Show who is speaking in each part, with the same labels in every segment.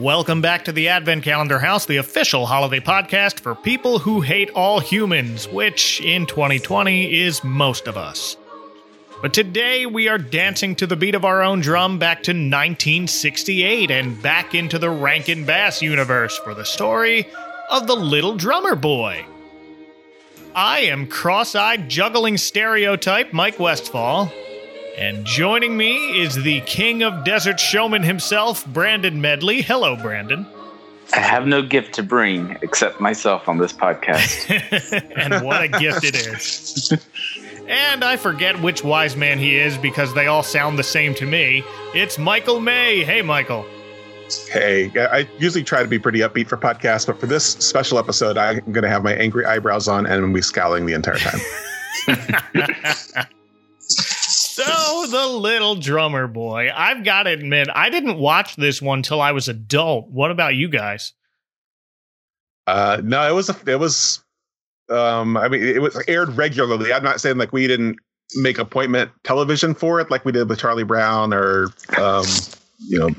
Speaker 1: Welcome back to the Advent Calendar House, the official holiday podcast for people who hate all humans, which in 2020 is most of us. But today we are dancing to the beat of our own drum back to 1968 and back into the Rankin Bass universe for the story of the Little Drummer Boy. I am cross eyed juggling stereotype Mike Westfall, and joining me is the king of desert showman himself, Brandon Medley. Hello, Brandon.
Speaker 2: I have no gift to bring except myself on this podcast.
Speaker 1: and what a gift it is. and I forget which wise man he is because they all sound the same to me. It's Michael May. Hey, Michael.
Speaker 3: Hey, I usually try to be pretty upbeat for podcasts, but for this special episode, I'm going to have my angry eyebrows on and I'm going to be scowling the entire time.
Speaker 1: so, the little drummer boy. I've got to admit, I didn't watch this one till I was adult. What about you guys?
Speaker 3: Uh, no, it was a, it was um, I mean, it was aired regularly. I'm not saying like we didn't make appointment television for it, like we did with Charlie Brown or, um, you know,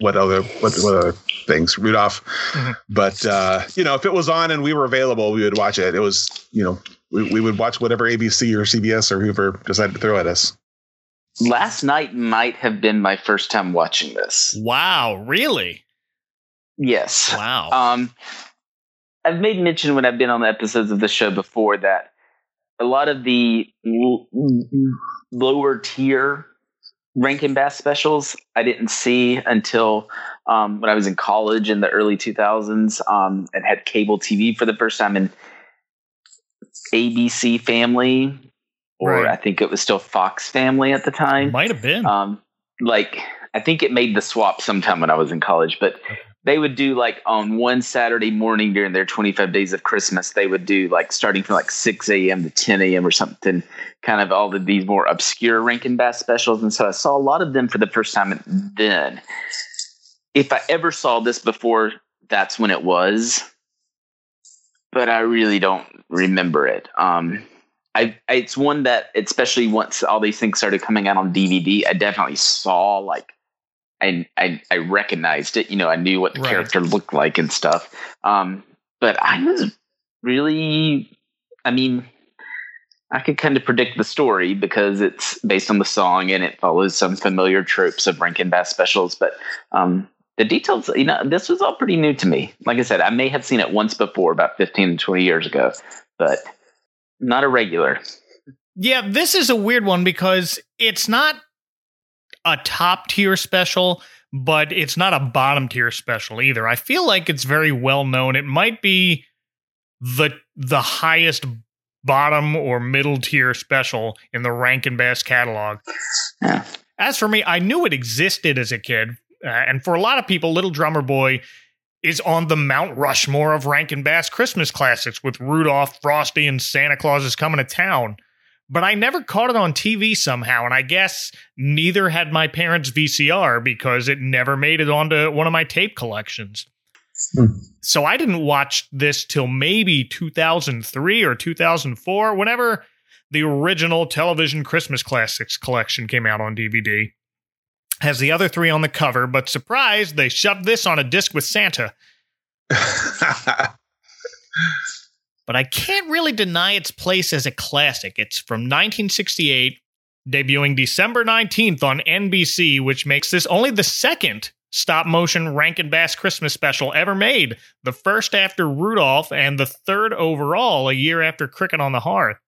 Speaker 3: what other what, what other things, Rudolph. Mm-hmm. But uh, you know, if it was on and we were available, we would watch it. It was, you know, we, we would watch whatever ABC or CBS or whoever decided to throw at us.
Speaker 2: Last night might have been my first time watching this.
Speaker 1: Wow, really?
Speaker 2: Yes.
Speaker 1: Wow.
Speaker 2: Um, I've made mention when I've been on the episodes of the show before that a lot of the l- lower tier Rankin Bass specials I didn't see until um, when I was in college in the early 2000s um, and had cable TV for the first time in ABC Family, or right. I think it was still Fox Family at the time.
Speaker 1: Might have been.
Speaker 2: Um, like I think it made the swap sometime when I was in college, but they would do like on one Saturday morning during their 25 days of Christmas, they would do like starting from like 6 a.m. to 10 a.m. or something, kind of all of these more obscure Rankin Bass specials. And so I saw a lot of them for the first time then. If I ever saw this before, that's when it was. But I really don't remember it. Um, I, it's one that, especially once all these things started coming out on DVD, I definitely saw like I, I, I recognized it. You know, I knew what the right. character looked like and stuff. Um, but I was really, I mean, I could kind of predict the story because it's based on the song and it follows some familiar tropes of Rankin Bass specials. But um, the details, you know, this was all pretty new to me. Like I said, I may have seen it once before, about 15 to 20 years ago, but not a regular.
Speaker 1: Yeah, this is a weird one because it's not a top tier special, but it's not a bottom tier special either. I feel like it's very well known. It might be the the highest bottom or middle tier special in the Rankin Bass catalog. Yeah. As for me, I knew it existed as a kid, uh, and for a lot of people, Little Drummer Boy is on the Mount Rushmore of Rankin Bass Christmas classics with Rudolph, Frosty, and Santa Claus is coming to town but I never caught it on TV somehow. And I guess neither had my parents' VCR because it never made it onto one of my tape collections. Hmm. So I didn't watch this till maybe 2003 or 2004, whenever the original television Christmas classics collection came out on DVD. Has the other three on the cover, but surprise, they shoved this on a disc with Santa. but I can't really deny its place as a classic. It's from 1968, debuting December 19th on NBC, which makes this only the second stop motion Rankin Bass Christmas special ever made, the first after Rudolph and the third overall a year after Cricket on the Hearth.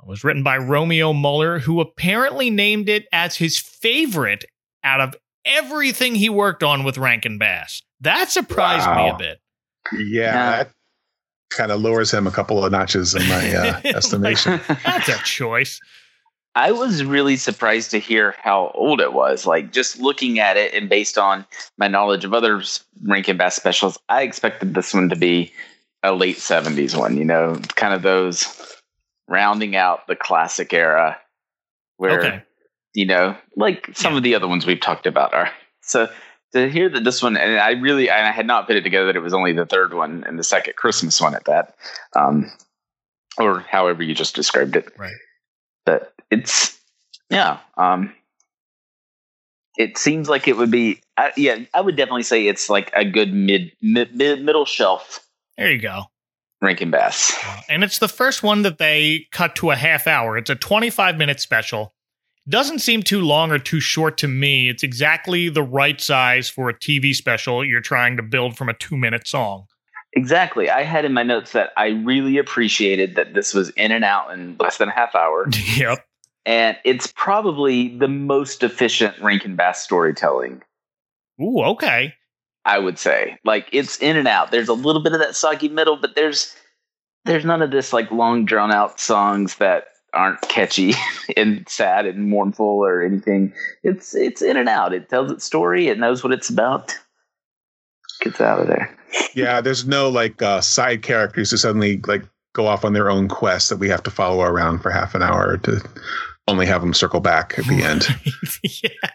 Speaker 1: It was written by Romeo Muller, who apparently named it as his favorite out of everything he worked on with Rankin Bass. That surprised wow. me a bit.
Speaker 3: Yeah, that, kind of lowers him a couple of notches in my uh, estimation.
Speaker 1: That's a choice.
Speaker 2: I was really surprised to hear how old it was. Like just looking at it and based on my knowledge of other Rankin Bass specials, I expected this one to be a late 70s one, you know, kind of those rounding out the classic era where, okay. you know, like some yeah. of the other ones we've talked about are. So to hear that this one, and I really, and I had not put it together that it was only the third one and the second Christmas one at that, um, or however you just described it.
Speaker 1: Right.
Speaker 2: But it's, yeah, um, it seems like it would be. I, yeah, I would definitely say it's like a good mid, mid, mid middle shelf
Speaker 1: There you go.
Speaker 2: Rankin Bass.
Speaker 1: And it's the first one that they cut to a half hour. It's a 25 minute special. Doesn't seem too long or too short to me. It's exactly the right size for a TV special you're trying to build from a two minute song.
Speaker 2: Exactly. I had in my notes that I really appreciated that this was in and out in less than a half hour.
Speaker 1: yep.
Speaker 2: And it's probably the most efficient Rankin Bass storytelling,
Speaker 1: Ooh, okay.
Speaker 2: I would say. Like it's in and out. There's a little bit of that soggy middle, but there's there's none of this like long drawn out songs that aren't catchy and sad and mournful or anything. It's it's in and out. It tells its story. It knows what it's about. Gets out of there.
Speaker 3: Yeah, there's no like uh, side characters who suddenly like go off on their own quest that we have to follow around for half an hour to only have them circle back at the end.
Speaker 1: yeah.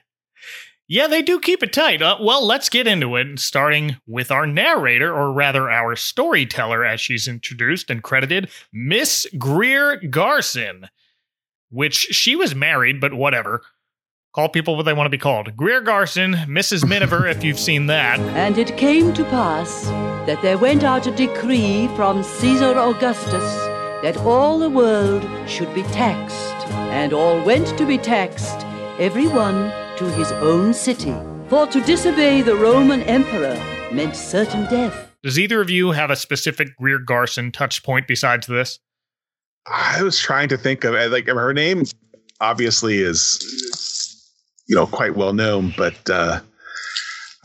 Speaker 1: Yeah, they do keep it tight. Uh, well, let's get into it, starting with our narrator, or rather our storyteller, as she's introduced and credited, Miss Greer Garson, which she was married, but whatever. Call people what they want to be called. Greer Garson, Mrs. Miniver, if you've seen that.
Speaker 4: And it came to pass that there went out a decree from Caesar Augustus that all the world should be taxed, and all went to be taxed, every one to his own city. For to disobey the Roman emperor meant certain death.
Speaker 1: Does either of you have a specific Greer Garson touch point besides this?
Speaker 3: I was trying to think of like her name obviously is you know quite well known, but uh,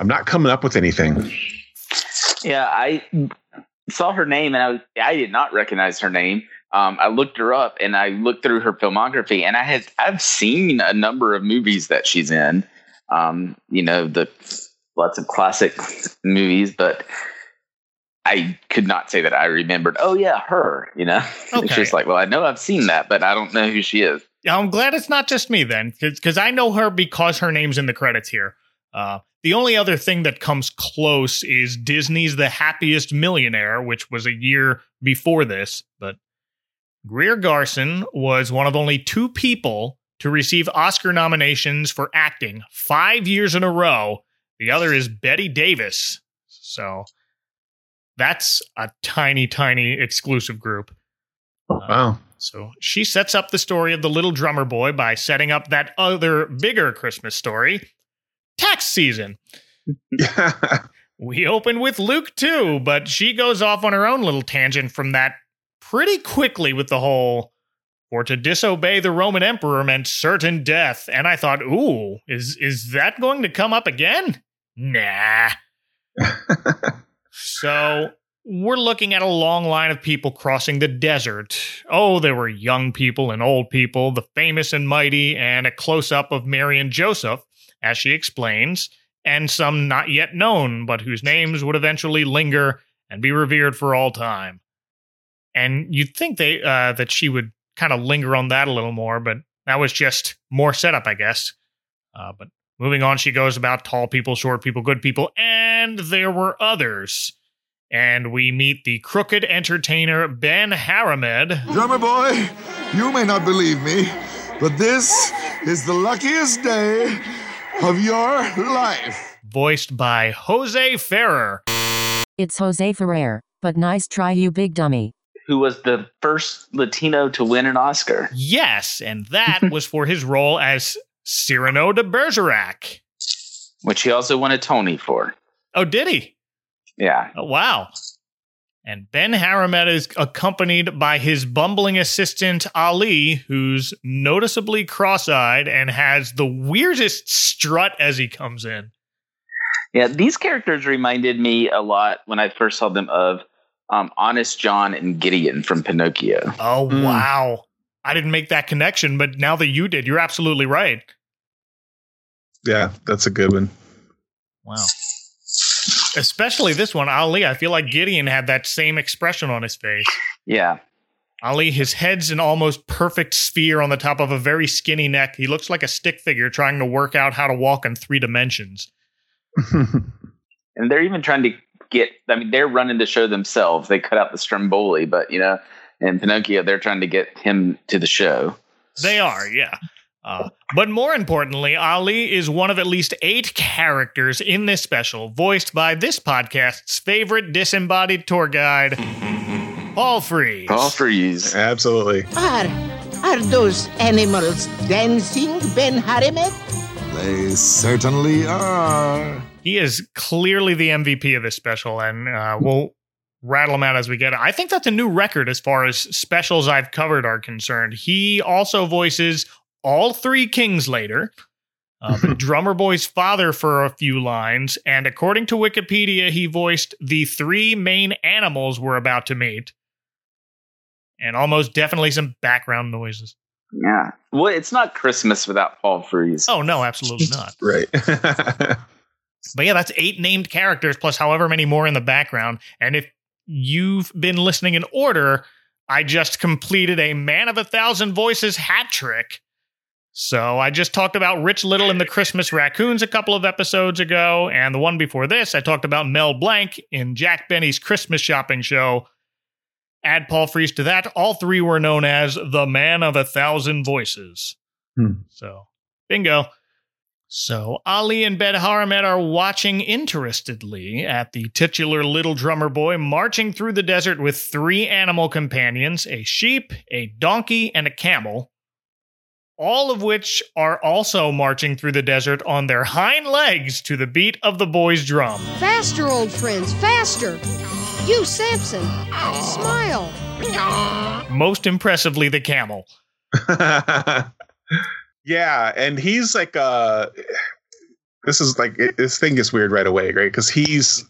Speaker 3: I'm not coming up with anything.
Speaker 2: Yeah, I saw her name and I was, I did not recognize her name. Um, I looked her up and I looked through her filmography and I had I've seen a number of movies that she's in. Um, you know, the lots of classic movies, but I could not say that I remembered. Oh yeah, her. You know,
Speaker 1: Okay.
Speaker 2: it's just like, well, I know I've seen that, but I don't know who she is.
Speaker 1: I'm glad it's not just me then, because I know her because her name's in the credits here. Uh, the only other thing that comes close is Disney's The Happiest Millionaire, which was a year before this. But Greer Garson was one of only two people to receive Oscar nominations for acting five years in a row. The other is Bette Davis. So that's a tiny, tiny exclusive group.
Speaker 3: Oh, uh, wow.
Speaker 1: So she sets up the story of the little drummer boy by setting up that other bigger Christmas story tax season. We open with Luke too, but she goes off on her own little tangent from that pretty quickly with the whole for to disobey the Roman emperor meant certain death. And I thought, ooh, is is that going to come up again? Nah. So we're looking at a long line of people crossing the desert. Oh, there were young people and old people, the famous and mighty, and a close up of Mary and Joseph, as she explains, and some not yet known, but whose names would eventually linger and be revered for all time. And you'd think they uh, that she would kind of linger on that a little more, but that was just more setup, I guess. Uh, but moving on, she goes about tall people, short people, good people, and there were others and we meet the crooked entertainer Ben Haramed.
Speaker 5: Drummer boy, you may not believe me, but this is the luckiest day of your life.
Speaker 1: Voiced by Jose Ferrer.
Speaker 6: It's Jose Ferrer, but nice try, you big dummy.
Speaker 2: Who was the first Latino to win an Oscar?
Speaker 1: Yes, and that was for his role as Cyrano de Bergerac.
Speaker 2: Which he also won a Tony for.
Speaker 1: Oh, did he?
Speaker 2: Yeah.
Speaker 1: Oh, wow. And Ben Haramed is accompanied by his bumbling assistant Ali, who's noticeably cross eyed and has the weirdest strut as he comes in.
Speaker 2: Yeah, these characters reminded me a lot when I first saw them of um, Honest John and Gideon from Pinocchio.
Speaker 1: Oh,
Speaker 3: Mm.
Speaker 1: wow. I didn't make that connection, but now that you did, you're absolutely right.
Speaker 3: Yeah, that's a good one.
Speaker 1: Wow. Especially this one, Ali. I feel like Gideon had that same expression on his face.
Speaker 2: Yeah.
Speaker 1: Ali, his head's an almost perfect sphere on the top of a very skinny neck. He looks like a stick figure trying to work out how to walk in three dimensions.
Speaker 2: And they're even trying to get, I mean, they're running the show themselves. They cut out the Stromboli, but, you know, in Pinocchio, they're trying to get him to the show.
Speaker 1: They are, yeah. Uh, but more importantly, Ali is one of at least eight characters in this special, voiced by this podcast's favorite disembodied tour guide, Paul Frees.
Speaker 2: All freeze.
Speaker 3: Absolutely.
Speaker 7: Are, are those animals dancing, Ben Haramed?
Speaker 5: They certainly are.
Speaker 1: He is clearly the MVP of this special, and uh, we'll rattle him out as we get it. I think that's a new record as far as specials I've covered are concerned. He also voices all three kings later. Uh, the drummer boy's father for a few lines, and according to Wikipedia, he voiced the three main animals we're about to meet, and almost definitely some background noises.
Speaker 2: Yeah. Well, it's not Christmas without Paul Frees.
Speaker 1: Oh no, absolutely not.
Speaker 3: Right.
Speaker 1: But yeah, that's eight named characters plus however many more in the background. And if you've been listening in order, I just completed a Man of a Thousand Voices hat trick. So I just talked about Rich Little and the Christmas Raccoons a couple of episodes ago, and the one before this, I talked about Mel Blanc in Jack Benny's Christmas shopping show. Add Paul Frees to that. All three were known as the Man of a Thousand Voices.
Speaker 3: Hmm.
Speaker 1: So, bingo. So Ali and Ben Haramed are watching interestedly at the titular little drummer boy marching through the desert with three animal companions a sheep, a donkey, and a camel, all of which are also marching through the desert on their hind legs to the beat of the boy's drum.
Speaker 8: Faster, old friends, faster! You, Samson, smile!
Speaker 1: Most impressively, the camel.
Speaker 3: yeah, and he's like uh this is like it, this thing gets weird right away, right? Because he's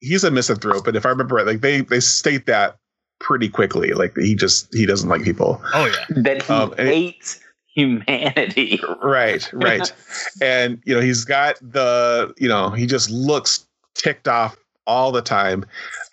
Speaker 3: he's a misanthrope, and if I remember right, like they they state that pretty quickly. Like he just he doesn't like people.
Speaker 1: Oh, yeah.
Speaker 2: That he
Speaker 3: Um, and it-
Speaker 2: hates humanity.
Speaker 3: Right, right. and you know, he's got the you know, he just looks ticked off all the time.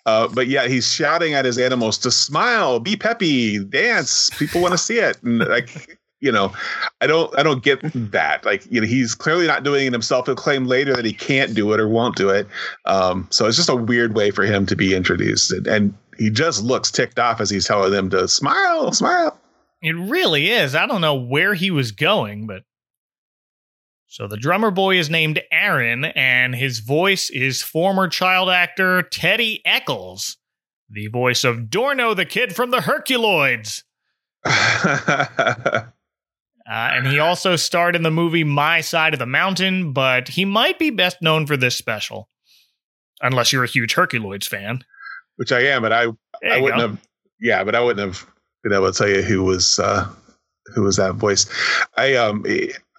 Speaker 3: Uh, but yeah, he's shouting at his animals to smile, be peppy, dance. People want to see it. And like, you know, I don't I don't get that. Like, you know, he's clearly not doing it himself. He'll claim later that he can't do it or won't do it. Um, so it's just a weird way for him to be introduced. And, and he just looks ticked off as he's telling them to smile, smile.
Speaker 1: It really is. I don't know where he was going, but. So the drummer boy is named Aaron, and his voice is former child actor Teddy Eccles, the voice of Dorno the kid from the Herculoids. Uh, and he also starred in the movie My Side of the Mountain, but he might be best known for this special. Unless you're a huge Herculoids fan.
Speaker 3: Which I am, but I
Speaker 1: There
Speaker 3: I wouldn't
Speaker 1: go.
Speaker 3: have. Yeah, but I wouldn't have been able to tell you who was uh, who was that voice. I um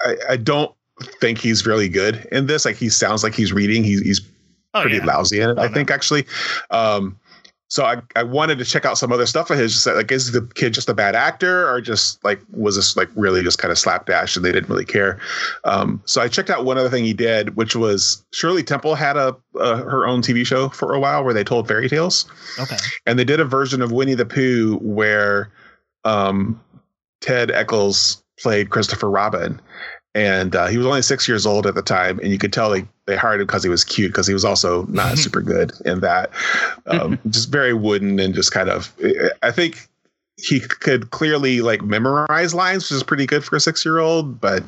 Speaker 3: I, I don't think he's really good in this. Like he sounds like he's reading. He's he's
Speaker 1: Oh,
Speaker 3: pretty
Speaker 1: yeah.
Speaker 3: lousy in it.
Speaker 1: Oh,
Speaker 3: I
Speaker 1: no.
Speaker 3: think actually. Um, so I, I wanted to check out some other stuff of his. Just like, is the kid just a bad actor, or just like was this like really just kind of slapdash and they didn't really care? Um, so I checked out one other thing he did, which was Shirley Temple had a, a her own TV show for a while where they told fairy tales
Speaker 1: Okay.
Speaker 3: and they did a version of Winnie the Pooh where um, Ted Eccles played Christopher Robin, and uh, he was only six years old at the time, and you could tell they, they hired him because he was cute because he was also not super good in that, um, just very wooden and just kind of. I think he could clearly like memorize lines, which is pretty good for a six year old, but.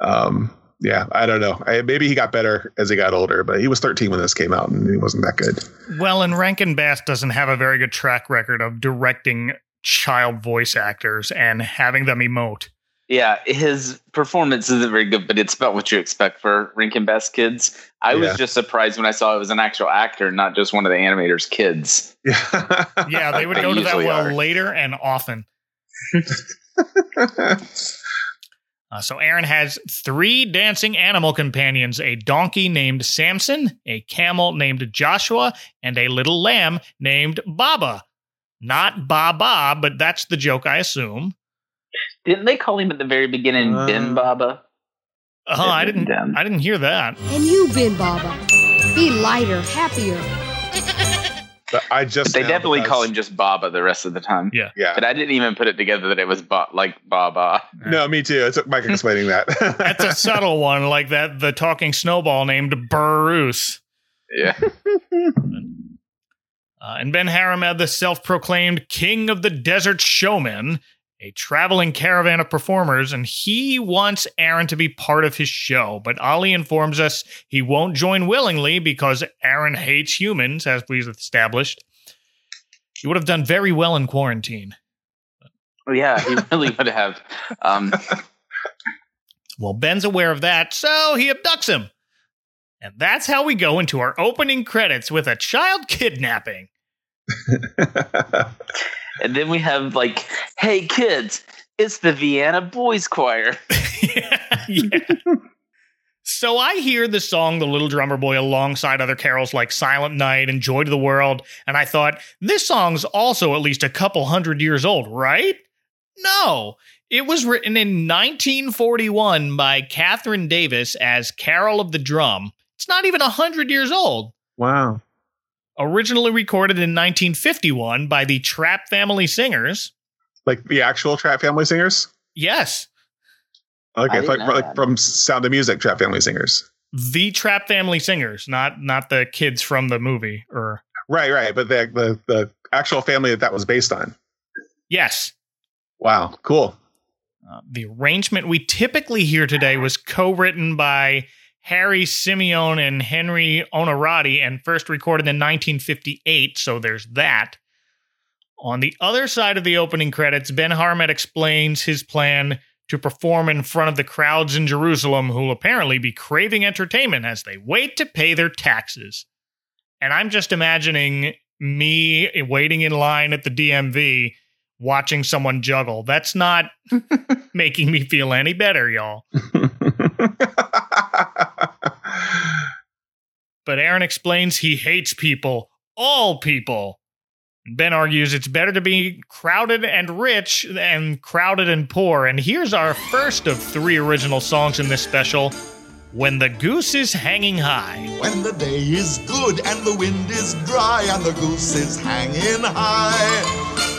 Speaker 3: Um, yeah, I don't know. I, maybe he got better as he got older, but he was 13 when this came out, and he wasn't that good.
Speaker 1: Well, and Rankin Bass doesn't have a very good track record of directing child voice actors and having them emote.
Speaker 2: Yeah, his performance isn't very good, but it's about what you expect for Rankin Bass kids. I
Speaker 3: Yeah.
Speaker 2: was just surprised when I saw it was an actual actor, not just one of the animators' kids.
Speaker 3: Yeah,
Speaker 1: Yeah, they would
Speaker 2: They
Speaker 1: go to that well
Speaker 2: are.
Speaker 1: later and often. Uh, so Aaron has three dancing animal companions a donkey named Samson, a camel named Joshua, and a little lamb named Baba. Not Baba, but that's the joke, I assume.
Speaker 2: Didn't they call him at the very beginning
Speaker 3: Uh,
Speaker 2: Ben Baba?
Speaker 1: Oh, I didn't.
Speaker 2: Done.
Speaker 1: I didn't hear that.
Speaker 8: And you, Ben Baba. Be lighter, happier.
Speaker 3: But I just
Speaker 2: But they definitely
Speaker 3: because-
Speaker 2: call him just Baba the rest of the time.
Speaker 1: Yeah.
Speaker 3: Yeah.
Speaker 2: But I didn't even put it together that it was ba- like Baba.
Speaker 3: No, me too. It took Mike explaining that.
Speaker 1: That's a subtle one, like that the talking snowball named Bruce.
Speaker 2: Yeah.
Speaker 1: Uh, and Ben Haramed, the self proclaimed king of the desert showman, a traveling caravan of performers, and he wants Aaron to be part of his show. But Ali informs us he won't join willingly because Aaron hates humans, as we've established. He would have done very well in quarantine.
Speaker 2: Yeah, he really would have. Um,
Speaker 1: Well, Ben's aware of that, so he abducts him. And that's how we go into our opening credits with a child kidnapping.
Speaker 2: and then we have like, "Hey kids, it's the Vienna Boys Choir."
Speaker 1: yeah. So I hear the song The Little Drummer Boy alongside other carols like Silent Night and Joy to the World, and I thought, this song's also at least a couple hundred years old, right? No. It was written in 1941 by Katherine Davis as Carol of the Drum. It's not even a hundred years old.
Speaker 3: wow.
Speaker 1: Originally recorded in 1951 by the Trapp Family Singers.
Speaker 3: Like the actual Trapp Family Singers?
Speaker 1: Yes,
Speaker 3: Okay,
Speaker 2: I
Speaker 3: like like from Sound of Music Trapp Family Singers.
Speaker 1: the Trapp Family Singers, not not the kids from the movie. Or
Speaker 3: Right, right. But the the the actual family that that was based on.
Speaker 1: yes,
Speaker 3: Wow, cool.
Speaker 1: Uh, the arrangement we typically hear today was co-written by Harry Simeone and Henry Onorati and first recorded in 1958, so there's that. On the other side of the opening credits, Ben Haramed explains his plan to perform in front of the crowds in Jerusalem who will apparently be craving entertainment as they wait to pay their taxes. And I'm just imagining me waiting in line at the DMV watching someone juggle. That's not making me feel any better, y'all. But Aaron explains he hates people, all people. Ben argues it's better to be crowded and rich than crowded and poor. And here's our first of three original songs in this special When the Goose is Hanging High.
Speaker 5: When the day is good and the wind is dry and the goose is hanging high.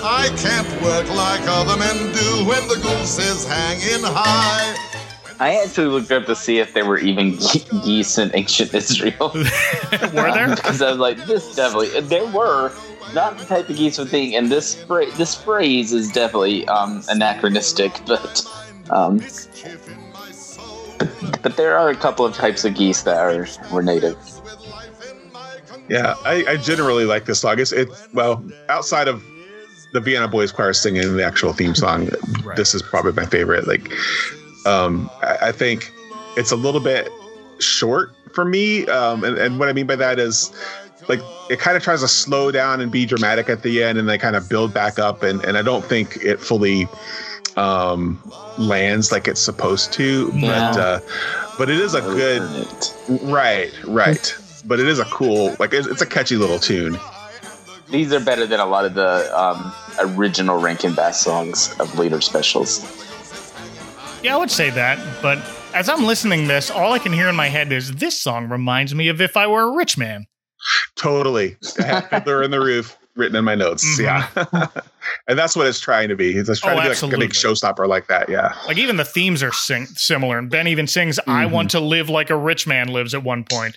Speaker 5: I can't work like other men do when the goose is hanging high.
Speaker 2: I actually looked up to see if there were even ge- geese in ancient Israel.
Speaker 1: Were there?
Speaker 2: Because I was like, this definitely there were not the type of geese would think, and this phra- this phrase is definitely um, anachronistic, but um, but there are a couple of types of geese that are were native.
Speaker 3: Yeah, I, I generally like this song. It's it well outside of the Vienna Boys Choir singing the actual theme song.
Speaker 1: Right.
Speaker 3: This is probably my favorite. Like, um, I, I think it's a little bit short for me, um, and, and what I mean by that is like it kind of tries to slow down and be dramatic at the end, and then kind of build back up, and and I don't think it fully um lands like it's supposed to but
Speaker 2: Yeah.
Speaker 3: uh but it is a good right right but it is a cool like it's, it's a catchy little tune
Speaker 2: These are better than a lot of the um, original Rankin Bass songs of later specials.
Speaker 1: Yeah, I would say that. But as I'm listening this, all I can hear in my head is this song reminds me of If I Were a Rich Man.
Speaker 3: totally I have fiddler in the roof written in my notes
Speaker 1: Mhm.
Speaker 3: yeah and that's what it's trying to be it's just trying
Speaker 1: Oh,
Speaker 3: to be like a big showstopper like that yeah
Speaker 1: Like even the themes are sing- similar. And Ben even sings, I
Speaker 3: Mhm.
Speaker 1: want to live like a rich man lives at one point.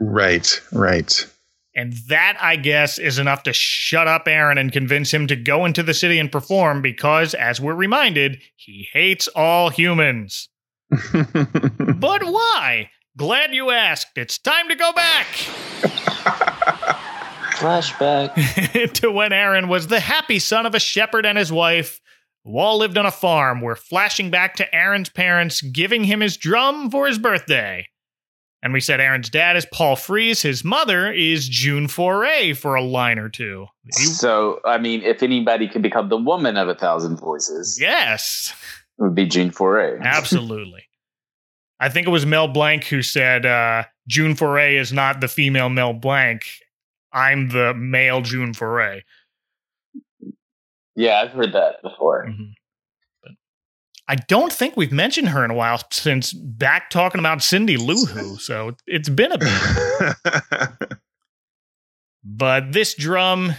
Speaker 3: right right
Speaker 1: And that, I guess, is enough to shut up Aaron and convince him to go into the city and perform because, as we're reminded, he hates all humans. But why? Glad you asked. It's time to go back
Speaker 2: Flashback.
Speaker 1: to when Aaron was the happy son of a shepherd and his wife, who all lived on a farm. We're flashing back to Aaron's parents giving him his drum for his birthday. And we said Aaron's dad is Paul Frees, his mother is June Foray for a line or two.
Speaker 2: So, I mean, if anybody could become the woman of a thousand voices,
Speaker 1: yes.
Speaker 2: it would be June Foray.
Speaker 1: Absolutely. I think it was Mel Blanc who said uh, June Foray is not the female Mel Blanc. I'm the male June Foray.
Speaker 2: Yeah, I've heard that before.
Speaker 1: Mhm. I don't think we've mentioned her in a while since back talking about Cindy Lou Who, so it's been a bit. But this drum,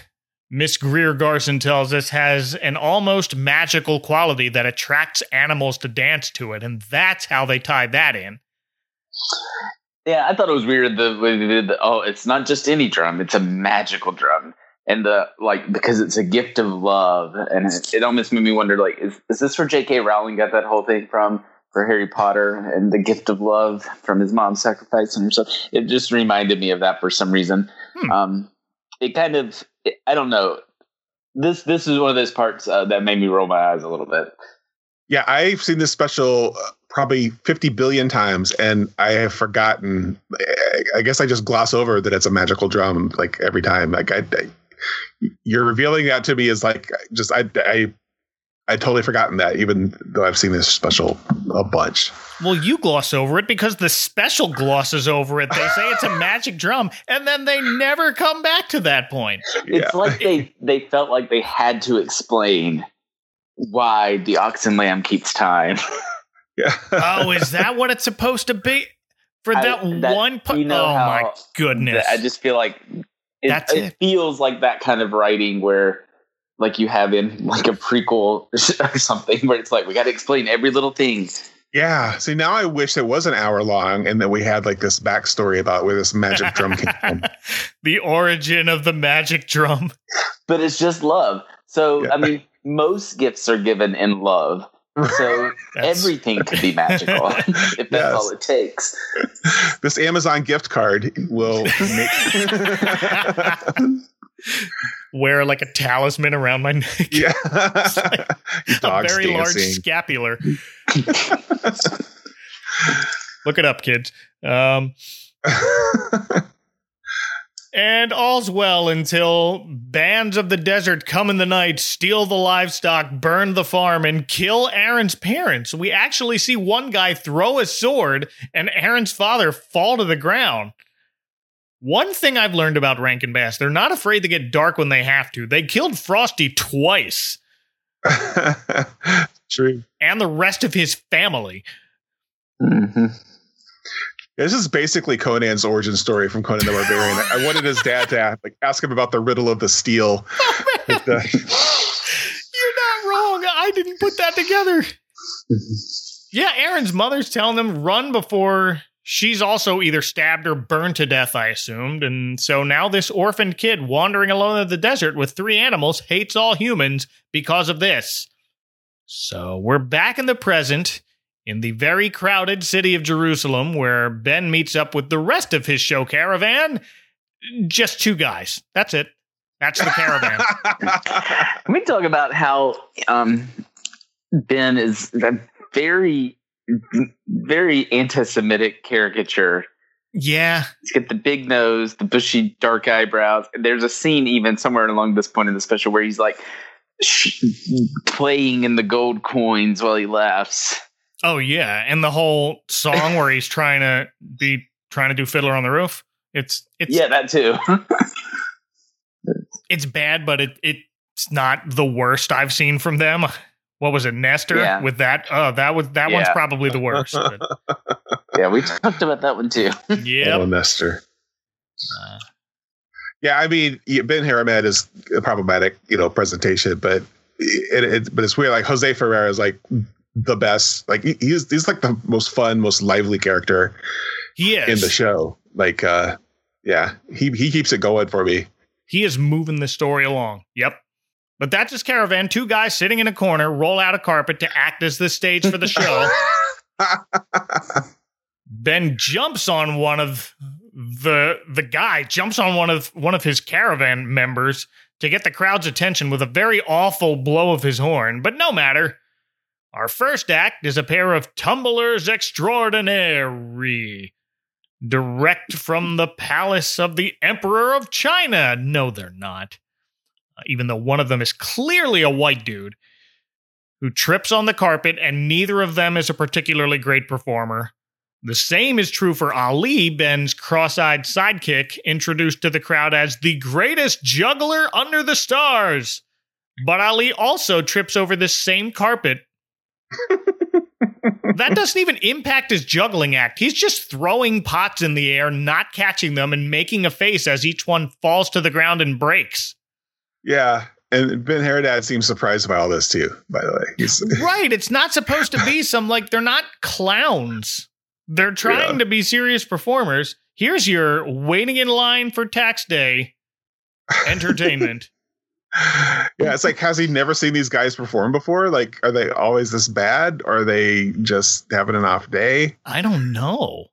Speaker 1: Miss Greer Garson tells us, has an almost magical quality that attracts animals to dance to it, and that's how they tie that in.
Speaker 2: Yeah, I thought it was weird the way they did the, oh, it's not just any drum, it's a magical drum. And the like because it's a gift of love, and it, it almost made me wonder like is is this where J.K. Rowling got that whole thing from? For Harry Potter and the gift of love from his mom sacrificing herself, it just reminded me of that for some reason.
Speaker 1: Hmm.
Speaker 2: Um, it kind of, I don't know. This this is one of those parts uh, that made me roll my eyes a little bit.
Speaker 3: Yeah, I've seen this special uh, probably 50 billion times and I have forgotten. I- I guess I just gloss over that it's a magical drum like every time. Like I, I you're revealing that to me is like just I I I totally forgotten that even though I've seen this special a bunch.
Speaker 1: Well, you gloss over it because the special glosses over it. They say it's a magic drum, and then they never come back to that point.
Speaker 2: It's like they they felt like they had to explain why the ox and lamb keeps time.
Speaker 3: Yeah.
Speaker 1: Oh, is that what it's supposed to be? For
Speaker 2: I-
Speaker 1: that,
Speaker 2: that-
Speaker 1: one part?
Speaker 2: you know
Speaker 1: oh,
Speaker 2: how-
Speaker 1: my goodness.
Speaker 2: I just feel like it,
Speaker 1: That's
Speaker 2: it
Speaker 1: it.
Speaker 2: feels like that kind of writing where like you have in like a prequel or something where it's like we got to explain every little thing.
Speaker 3: Yeah. See, now I wish it was an hour long and that we had like this backstory about where this magic drum came from.
Speaker 1: the origin of the magic drum.
Speaker 2: But it's just love. So
Speaker 3: Yeah.
Speaker 2: I mean, most gifts are given in love. So everything could be magical if that's
Speaker 3: Yes.
Speaker 2: all it takes.
Speaker 3: this Amazon gift card will make.
Speaker 1: Wear like a talisman around my neck.
Speaker 3: yeah.
Speaker 1: a
Speaker 3: Dogs
Speaker 1: very large scapular. Look it up, kids. Um, and all's well until bands of the desert come in the night, steal the livestock, burn the farm, and kill Aaron's parents. We actually see one guy throw a sword and Aaron's father fall to the ground. One thing I've learned about Rankin Bass, they're not afraid to get dark when they have to. They killed Frosty twice
Speaker 3: True.
Speaker 1: and the rest of his family.
Speaker 2: Mm-hmm.
Speaker 3: This is basically Conan's origin story from Conan the Barbarian. I wanted his dad to ask, like, ask him about the riddle of the steel. The-
Speaker 1: You're not wrong. I didn't put that together. yeah, Aaron's mother's telling them run before she's also either stabbed or burned to death, I assumed. And so now this orphaned kid wandering alone in the desert with three animals hates all humans because of this. So we're back in the present in the very crowded city of Jerusalem where Ben meets up with the rest of his show caravan. Just two guys. That's it. That's the caravan.
Speaker 2: Let me talk about how um, Ben is a very, very anti-Semitic caricature.
Speaker 1: yeah.
Speaker 2: He's got the big nose, the bushy, dark eyebrows. There's a scene even somewhere along this point in the special where he's like sh- playing in the gold coins while he laughs.
Speaker 1: Oh yeah, and the whole song where he's trying to be trying to do Fiddler on the Roof. It's it's
Speaker 2: Yeah, that too.
Speaker 1: it's bad, but it it's not the worst I've seen from them. What was it, Nestor?
Speaker 2: Yeah.
Speaker 1: With that, oh, that was that one's probably the worst. but-
Speaker 2: yeah, we talked about that one too.
Speaker 1: yeah,
Speaker 3: Oh, Nestor.
Speaker 1: Uh,
Speaker 3: Yeah, I mean, yeah, Ben Haramed is a problematic, you know, presentation, but it, it but it's weird. Like Jose Ferrer is like the best. Like he- he's he's like the most fun, most lively character
Speaker 1: he is.
Speaker 3: in the show. Like, uh yeah, he he keeps it going for me.
Speaker 1: He is moving the story along. Yep. But that's his caravan. Two guys sitting in a corner roll out a carpet to act as the stage for the show. Ben jumps on one of the the guy jumps on one of one of his caravan members to get the crowd's attention with a very awful blow of his horn, but no matter. Our first act is a pair of tumblers extraordinary, direct from the palace of the Emperor of China. No, they're not. Uh, even though one of them is clearly a white dude who trips on the carpet, and neither of them is a particularly great performer. The same is true for Ali, Ben's cross eyed sidekick, introduced to the crowd as the greatest juggler under the stars. But Ali also trips over this same carpet. That doesn't even impact his juggling act. He's just throwing pots in the air, not catching them, and making a face as each one falls to the ground and breaks.
Speaker 3: Yeah, and Ben Haradad seems surprised by all this too. By the way, He's-
Speaker 1: right. It's not supposed to be some like they're not clowns. They're trying
Speaker 3: Yeah.
Speaker 1: to be serious performers. Here's your waiting in line for tax day entertainment.
Speaker 3: Yeah, it's like has he never seen these guys perform before? Like, are they always this bad? Or are they just having an off day?
Speaker 1: I don't know.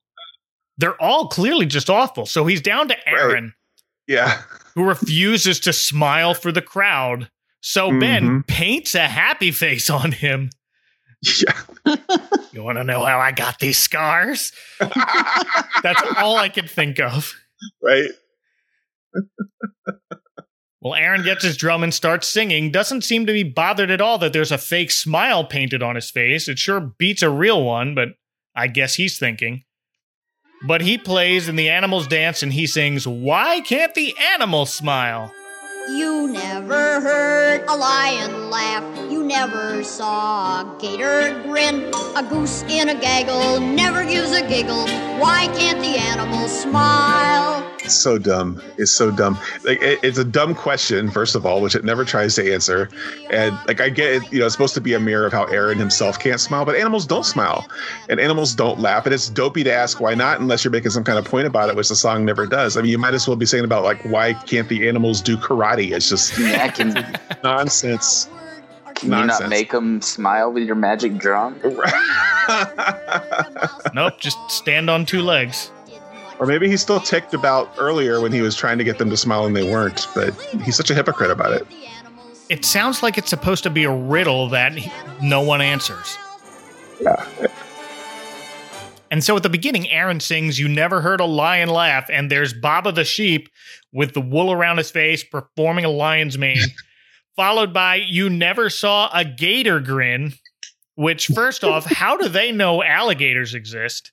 Speaker 1: They're all clearly just awful. So he's down to Aaron,
Speaker 3: Yeah.
Speaker 1: who refuses to smile for the crowd. So Ben
Speaker 3: Mhm.
Speaker 1: paints a happy face on him.
Speaker 3: Yeah.
Speaker 1: You want to know how I got these scars? That's all I could think of.
Speaker 3: Right.
Speaker 1: Well, Aaron gets his drum and starts singing. Doesn't seem to be bothered at all that there's a fake smile painted on his face. It sure beats a real one, but I guess he's thinking. But he plays and the animals dance and he sings, Why can't the animals smile?
Speaker 8: You never heard a lion laugh. You never saw a gator grin. A goose in a gaggle never gives a giggle. Why can't the animals smile?
Speaker 3: It's so dumb. It's so dumb. Like it, it's a dumb question, first of all, which it never tries to answer. And like I get it, you know, it's supposed to be a mirror of how Aaron himself can't smile, but animals don't smile, and animals don't laugh. And it's dopey to ask why not, unless you're making some kind of point about it, which the song never does. I mean, you might as well be saying about like why can't the animals do karate? It's just
Speaker 2: Yeah, can,
Speaker 3: nonsense.
Speaker 2: can you not make them smile with your magic drum?
Speaker 1: Nope, just stand on two legs.
Speaker 3: Or maybe he's still ticked about earlier when he was trying to get them to smile and they weren't. But he's such a hypocrite about it.
Speaker 1: It sounds like it's supposed to be a riddle that he- no one answers.
Speaker 3: Yeah.
Speaker 1: And so at the beginning, Aaron sings, You Never Heard a Lion Laugh, and there's Baba the sheep with the wool around his face performing a lion's mane, followed by You Never Saw a Gator Grin, which, first off, how do they know alligators exist?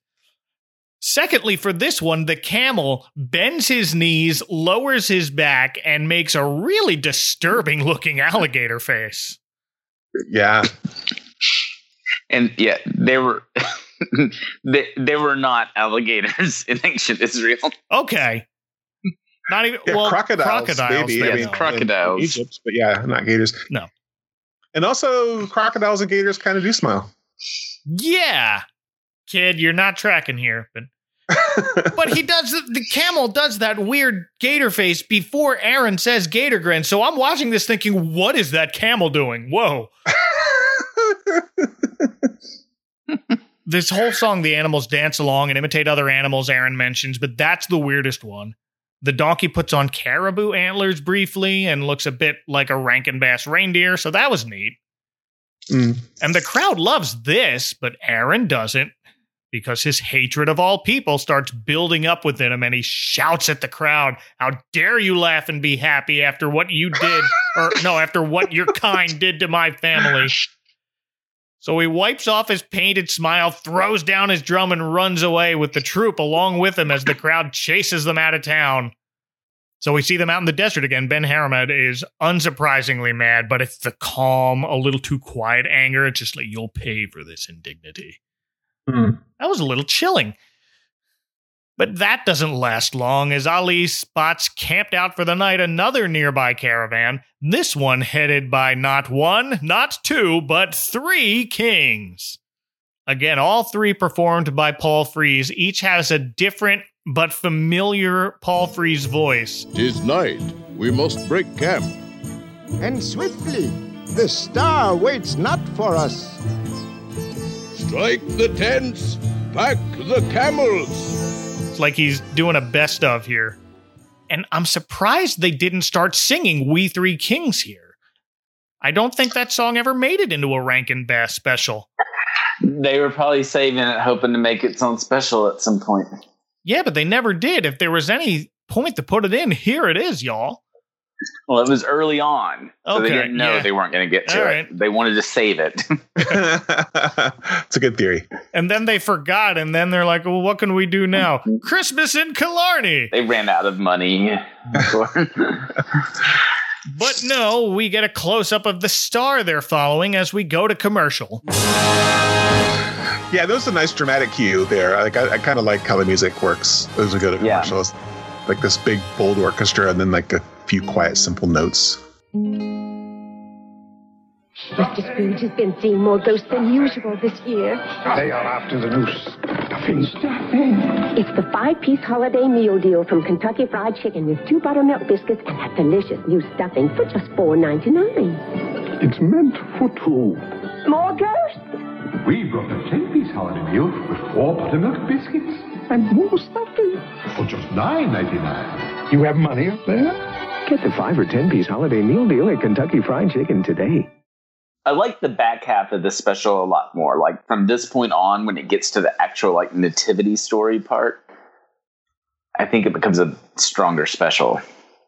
Speaker 1: Secondly, for this one, the camel bends his knees, lowers his back, and makes a really disturbing looking alligator face.
Speaker 3: Yeah.
Speaker 2: And yeah, they were they, they were not alligators in ancient Israel.
Speaker 1: Okay. Not even
Speaker 3: Yeah,
Speaker 1: well,
Speaker 3: crocodiles,
Speaker 1: crocodiles.
Speaker 3: maybe.
Speaker 1: they
Speaker 3: I mean,
Speaker 2: crocodiles.
Speaker 3: in Egypt, but yeah, not gators.
Speaker 1: No.
Speaker 3: And also, crocodiles and gators kind of do smile.
Speaker 1: Yeah, kid, you're not tracking here, but but he does the, the camel does that weird gator face before Aaron says gator grin. So I'm watching this thinking, what is that camel doing? Whoa! this whole song, the animals dance along and imitate other animals. Aaron mentions, but that's the weirdest one. The donkey puts on caribou antlers briefly and looks a bit like a Rankin Bass reindeer, so that was neat.
Speaker 3: Mm.
Speaker 1: And the crowd loves this, but Aaron doesn't because his hatred of all people starts building up within him and he shouts at the crowd, How dare you laugh and be happy after what you did, or no, after what your kind did to my family? So he wipes off his painted smile, throws down his drum, and runs away with the troop along with him as the crowd chases them out of town. So we see them out in the desert again. Ben Haramed is unsurprisingly mad, but it's the calm, a little too quiet anger. It's just like, you'll pay for this indignity.
Speaker 3: Hmm.
Speaker 1: That was a little chilling. But that doesn't last long as Ali spots camped out for the night another nearby caravan, this one headed by not one, not two, but three kings. Again, all three performed by Paul Frees. Each has a different but familiar Paul Frees voice.
Speaker 9: Tis night. We must break camp.
Speaker 7: And swiftly, the star waits not for us.
Speaker 9: Strike the tents. Pack the camels.
Speaker 1: It's like he's doing a best of here. And I'm surprised they didn't start singing We Three Kings here. I don't think that song ever made it into a Rankin Bass special.
Speaker 2: They were probably saving it, hoping to make its own special at some point.
Speaker 1: Yeah, but they never did. If there was any point to put it in, here it is, y'all.
Speaker 2: Well, it was early on, so
Speaker 1: Okay,
Speaker 2: they didn't know
Speaker 1: yeah.
Speaker 2: they weren't going to get to
Speaker 1: All
Speaker 2: it.
Speaker 1: right.
Speaker 2: They wanted to save it.
Speaker 3: it's a good theory.
Speaker 1: And then they forgot, and then they're like, well, what can we do now? Christmas in Killarney.
Speaker 2: they ran out of money.
Speaker 1: But no, we get a close up of the star they're following as we go to commercial.
Speaker 3: Yeah, there was a nice dramatic cue there. Like I, I kind of like how the music works. Those are good at
Speaker 2: Yeah.
Speaker 3: commercials. Like this big bold orchestra, and then like a few quiet, simple notes.
Speaker 10: Mr. Scrooge has been seeing more ghosts than usual this year.
Speaker 11: They are after the noose. The
Speaker 10: Stuffing, stuffing.
Speaker 11: It's the five-piece holiday meal deal from Kentucky Fried Chicken with two buttermilk biscuits and that delicious new stuffing for just $4.99.
Speaker 10: It's meant for two.
Speaker 11: More ghosts?
Speaker 10: We brought a ten-piece holiday meal with four buttermilk biscuits and more stuffing for just $9.99. You have money up there?
Speaker 12: Get the five or ten piece holiday meal deal at Kentucky Fried Chicken today.
Speaker 2: I like the back half of this special a lot more. Like from this point on, when it gets to the actual like nativity story part, I think it becomes a stronger special.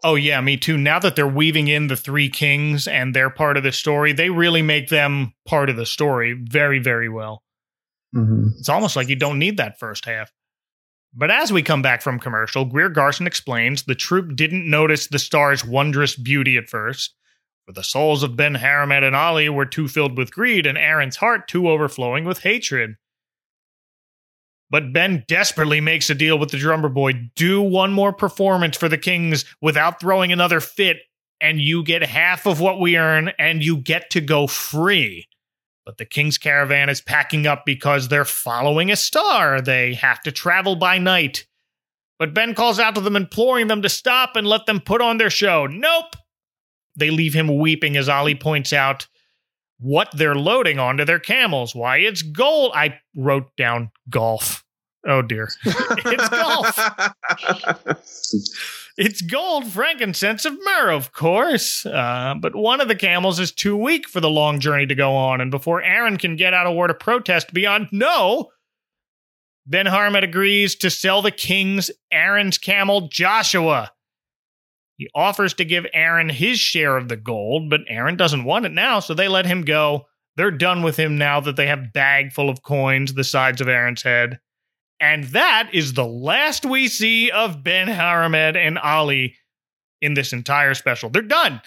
Speaker 1: Oh yeah, me too. Now that they're weaving in the three kings and they're part of the story, they really make them part of the story very, very well.
Speaker 3: Mm-hmm.
Speaker 1: It's almost like you don't need that first half. But as we come back from commercial, Greer Garson explains the troop didn't notice the star's wondrous beauty at first. For the souls of Ben Haramed and Ali were too filled with greed, and Aaron's heart too overflowing with hatred. But Ben desperately makes a deal with the drummer boy do one more performance for the Kings without throwing another fit, and you get half of what we earn, and you get to go free. But the King's caravan is packing up because they're following a star. They have to travel by night. But Ben calls out to them, imploring them to stop and let them put on their show. Nope! They leave him weeping as Ali points out what they're loading onto their camels. Why, it's gold. I wrote down golf. Oh dear. it's golf. It's gold, frankincense, of myrrh, of course. Uh, but one of the camels is too weak for the long journey to go on, and before Aaron can get out a word of protest beyond no, Haramed agrees to sell the king's Aaron's camel, Joshua. He offers to give Aaron his share of the gold, but Aaron doesn't want it now, so they let him go. They're done with him now that they have bag full of coins the size of Aaron's head. And that is the last we see of Ben Haramed and Ali in this entire special. They're done.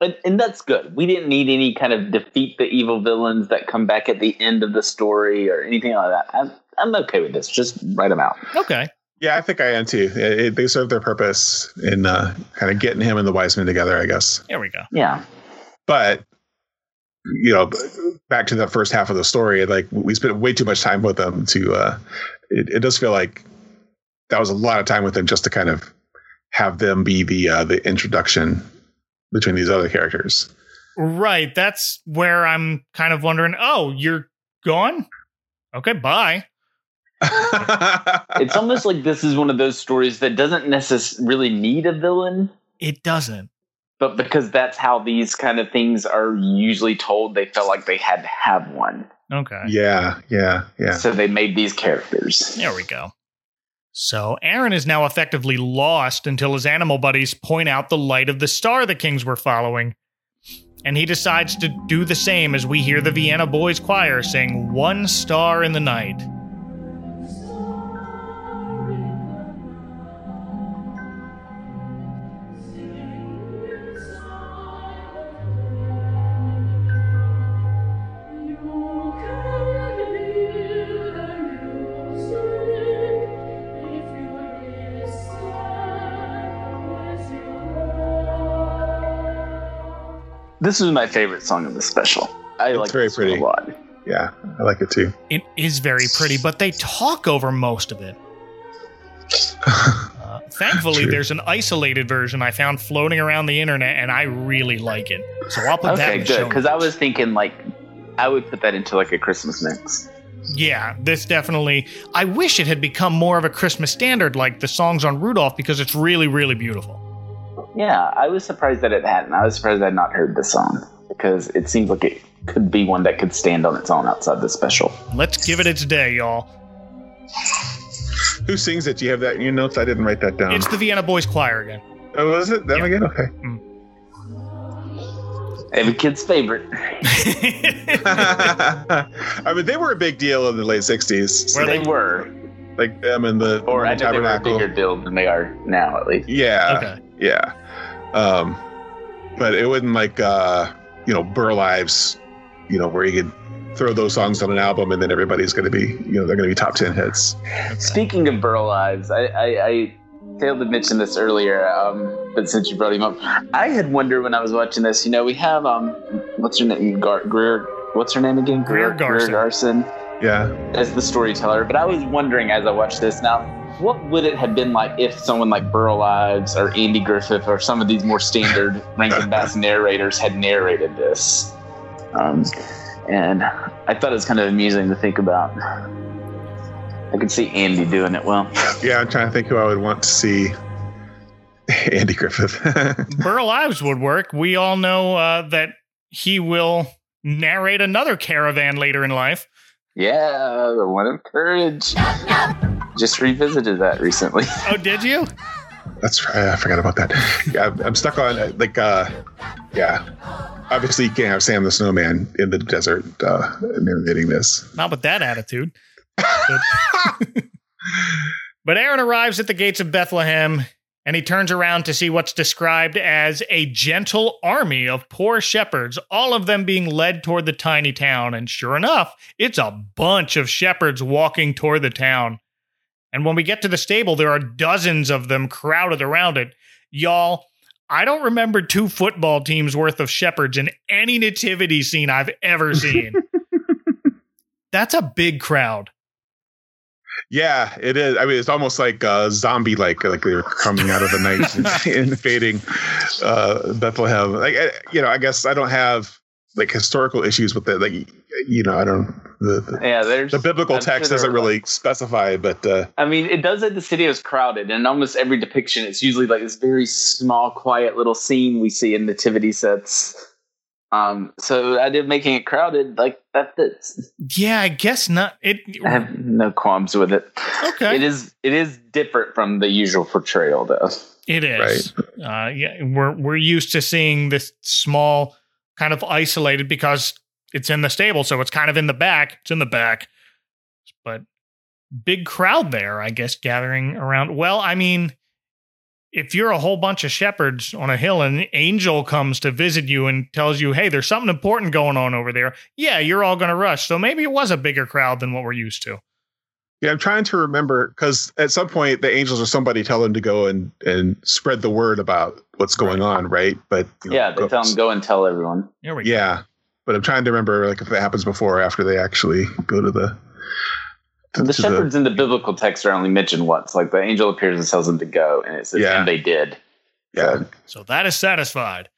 Speaker 2: And, and that's good. We didn't need any kind of defeat the evil villains that come back at the end of the story or anything like that. I'm, I'm okay with this. Just write them out.
Speaker 1: Okay.
Speaker 3: Yeah, I think I am too. It, it, they serve their purpose in uh, kind of getting him and the wise Wiseman together, I guess.
Speaker 1: There we go.
Speaker 2: Yeah.
Speaker 3: But you know, back to the first half of the story, like we spent way too much time with them to. Uh, it, it does feel like that was a lot of time with them just to kind of have them be the uh, the introduction between these other characters.
Speaker 1: Right. That's where I'm kind of wondering. Oh, you're gone. Okay, bye.
Speaker 2: it's almost like this is one of those stories that doesn't necessarily need a villain.
Speaker 1: It doesn't.
Speaker 2: But because that's how these kind of things are usually told, they felt like they had to have one.
Speaker 1: Okay.
Speaker 3: Yeah, yeah, yeah.
Speaker 2: So they made these characters.
Speaker 1: There we go. So Aaron is now effectively lost until his animal buddies point out the light of the star the kings were following. And he decides to do the same as we hear the Vienna Boys Choir sing One Star in the Night.
Speaker 2: This is my favorite song of the special. I
Speaker 3: It's
Speaker 2: like
Speaker 3: very
Speaker 2: this
Speaker 3: pretty.
Speaker 2: a lot.
Speaker 3: Yeah, I like it too.
Speaker 1: It is very pretty, but they talk over most of it. Uh, thankfully,
Speaker 3: True.
Speaker 1: there's an isolated version I found floating around the internet, and I really like it. So I'll put that
Speaker 2: Okay,
Speaker 1: in the
Speaker 2: good.
Speaker 1: show
Speaker 2: Because I was thinking like I would put that into like a Christmas mix.
Speaker 1: Yeah, this definitely. I wish it had become more of a Christmas standard like the songs on Rudolph because it's really, really beautiful.
Speaker 2: Yeah, I was surprised that it hadn't. I was surprised I had not heard this song because it seems like it could be one that could stand on its own outside the special.
Speaker 1: Let's give it its day, y'all.
Speaker 3: Who sings it? Do you have that in your notes? I didn't write that down.
Speaker 1: It's the Vienna Boys Choir again.
Speaker 3: oh, was it them again? Okay. Mm.
Speaker 2: Every kid's favorite.
Speaker 3: I mean, they were a big deal in the late '60s.
Speaker 1: Were
Speaker 2: they
Speaker 1: they?
Speaker 2: were,
Speaker 3: Like them and the,
Speaker 2: or I
Speaker 3: the
Speaker 2: know they were a
Speaker 3: Tabernacle.
Speaker 2: bigger deal than they are now, at least.
Speaker 3: Yeah.
Speaker 1: Okay.
Speaker 3: Yeah. Um, but it wasn't like uh, you know Burl Ives, you know, where you could throw those songs on an album and then everybody's going to be, you know, they're going to be top ten hits.
Speaker 2: Speaking of Burl Ives, I, I, I failed to mention this earlier, um, but since you brought him up, I had wondered when I was watching this. You know, we have um, what's her name? Gar- Greer. What's her name again?
Speaker 1: Greer Garson.
Speaker 2: Garson.
Speaker 3: Yeah.
Speaker 2: as the storyteller. But I was wondering as I watched this now, what would it have been like if someone like Burl Ives or Andy Griffith or some of these more standard Rankin Bass narrators had narrated this? Um, and I thought it was kind of amusing to think about. I could see Andy doing it well.
Speaker 3: Yeah, I'm trying to think who I would want to see. Andy Griffith.
Speaker 1: Burl Ives would work. We all know uh, that he will narrate another caravan later in life.
Speaker 2: Yeah, the one of courage. Just revisited that recently.
Speaker 1: Oh, did you?
Speaker 3: That's right. I forgot about that. Yeah, I'm- I'm stuck on uh, like, uh, yeah. Obviously, you can't have Sam the Snowman in the desert uh, narrating this.
Speaker 1: Not with that attitude. But, but Aaron arrives at the gates of Bethlehem and he turns around to see what's described as a gentle army of poor shepherds, all of them being led toward the tiny town. And sure enough, it's a bunch of shepherds walking toward the town. And when we get to the stable, there are dozens of them crowded around it. Y'all, I don't remember two football teams worth of shepherds in any nativity scene I've ever seen. That's a big crowd.
Speaker 3: Yeah, it is. I mean, it's almost like uh, zombie like, like they're coming out of the night and invading uh, Bethlehem. Like, I, you know, I guess I don't have like historical issues with it. Like, you know, I don't. The, the,
Speaker 2: Yeah, there's
Speaker 3: the biblical
Speaker 2: I'm
Speaker 3: text
Speaker 2: there
Speaker 3: doesn't
Speaker 2: are,
Speaker 3: really specify, but uh,
Speaker 2: I mean, it does that the city is crowded, and almost every depiction, it's usually like this very small, quiet little scene we see in nativity sets. Um, so I did making it crowded, like that fits.
Speaker 1: Yeah, I guess not. It
Speaker 2: I have no qualms with it.
Speaker 1: Okay,
Speaker 2: It is it is different from the usual portrayal, though.
Speaker 1: It is. Uh, yeah, we're we're used to seeing this small, kind of isolated because it's in the stable, so it's kind of in the back. It's in the back, but big crowd there, I guess, gathering around. Well, I mean, if you're a whole bunch of shepherds on a hill and an angel comes to visit you and tells you, "Hey, there's something important going on over there," yeah, you're all going to rush. So maybe it was a bigger crowd than what we're used to.
Speaker 3: yeah, I'm trying to remember because at some point the angels or somebody tell them to go and and spread the word about what's going on, right? But you know,
Speaker 2: Yeah, they
Speaker 3: go-
Speaker 2: tell them go and tell everyone.
Speaker 1: Here we
Speaker 3: Yeah, but I'm trying to remember like if that happens before or after they actually go to the. to-
Speaker 2: The
Speaker 3: to
Speaker 2: shepherds in the biblical text are only mentioned once. Like the angel appears and tells them to go, and it says,
Speaker 3: Yeah.
Speaker 2: and they did.
Speaker 3: Yeah.
Speaker 1: So that is satisfied.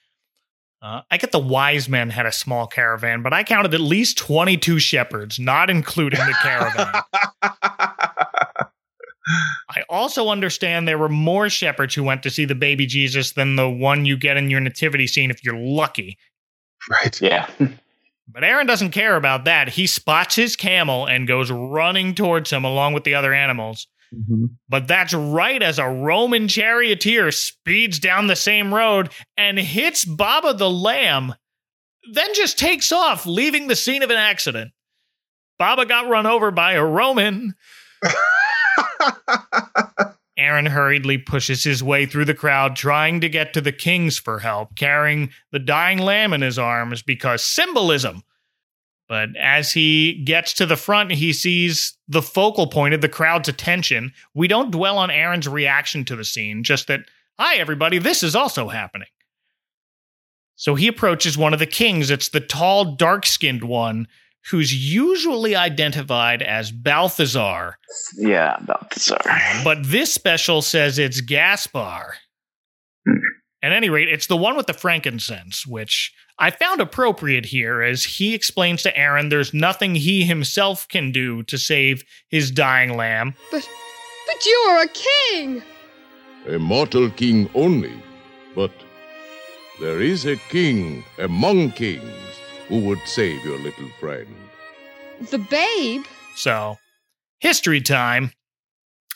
Speaker 1: Uh, I get the wise men had a small caravan, but I counted at least 22 shepherds, not including the caravan. I also understand there were more shepherds who went to see the baby Jesus than the one you get in your nativity scene if you're lucky.
Speaker 3: Right.
Speaker 2: Yeah.
Speaker 1: But Aaron doesn't care about that. He spots his camel and goes running towards him along with the other animals. Mm-hmm. But that's right as a Roman charioteer speeds down the same road and hits Baba the lamb, then just takes off, leaving the scene of an accident. Baba got run over by a Roman. Aaron hurriedly pushes his way through the crowd, trying to get to the kings for help, carrying the dying lamb in his arms because symbolism. But as he gets to the front, he sees the focal point of the crowd's attention. We don't dwell on Aaron's reaction to the scene, just that, hi, everybody, this is also happening. So he approaches one of the kings. It's the tall, dark skinned one who's usually identified as Balthazar.
Speaker 2: Yeah, Balthazar.
Speaker 1: But this special says it's Gaspar. At any rate, it's the one with the frankincense, which I found appropriate here as he explains to Aaron there's nothing he himself can do to save his dying lamb.
Speaker 13: But, but you're a king!
Speaker 9: A mortal king only. But there is a king among kings who would save your little friend.
Speaker 13: The babe?
Speaker 1: So, history time.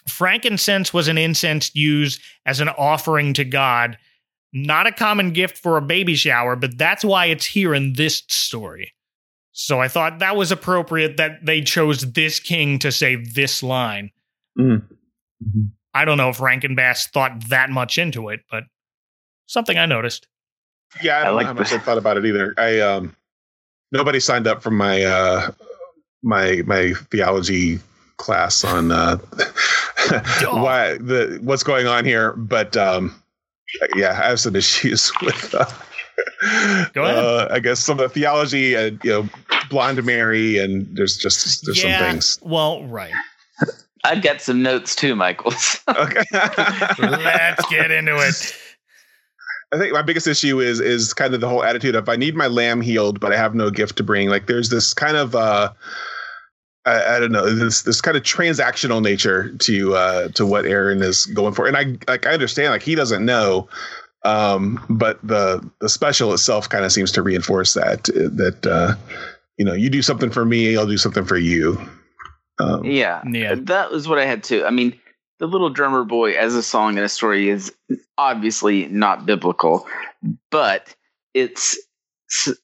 Speaker 1: Frankincense was an incense used as an offering to God. Not a common gift for a baby shower, but that's why it's here in this story. So I thought that was appropriate that they chose this king to say this line.
Speaker 3: Mm.
Speaker 1: I don't know if Rankin Bass thought that much into it, but something I noticed.
Speaker 3: Yeah, I don't
Speaker 2: like
Speaker 3: know how much
Speaker 2: the-
Speaker 3: I thought about it either. I um, nobody signed up for my uh, my my theology class on uh, why the what's going on here, but um, yeah, I have some issues with. Uh,
Speaker 1: Go ahead.
Speaker 3: Uh, I guess some of the theology and you know Blonde Mary, and there's just there's
Speaker 1: yeah.
Speaker 3: some things.
Speaker 1: Well, right.
Speaker 2: I've got some notes too, Michaels.
Speaker 3: Okay.
Speaker 1: Let's get into it.
Speaker 3: I think my biggest issue is is kind of the whole attitude of I need my lamb healed, but I have no gift to bring. Like there's this kind of uh I, I don't know this this kind of transactional nature to uh to what Aaron is going for, and I like I understand like he doesn't know, um, but the the special itself kind of seems to reinforce that that uh, you know you do something for me, I'll do something for you. Um,
Speaker 2: yeah,
Speaker 1: Yeah.
Speaker 2: that was what I had too. I mean, the little drummer boy as a song and a story is obviously not biblical, but it's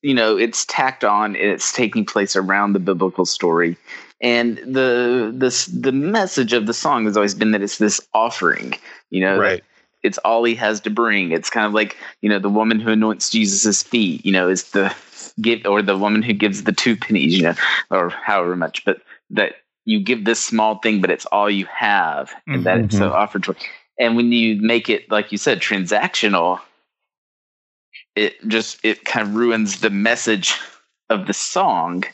Speaker 2: you know it's tacked on it's taking place around the biblical story and the this the message of the song has always been that it's this offering you know
Speaker 3: Right.
Speaker 2: it's all he has to bring it's kind of like you know the woman who anoints jesus's feet you know is the give or the woman who gives the two pennies you know or however much but that you give this small thing but it's all you have and that it's so offered to and when you make it like you said transactional it just it kind of ruins the message of the song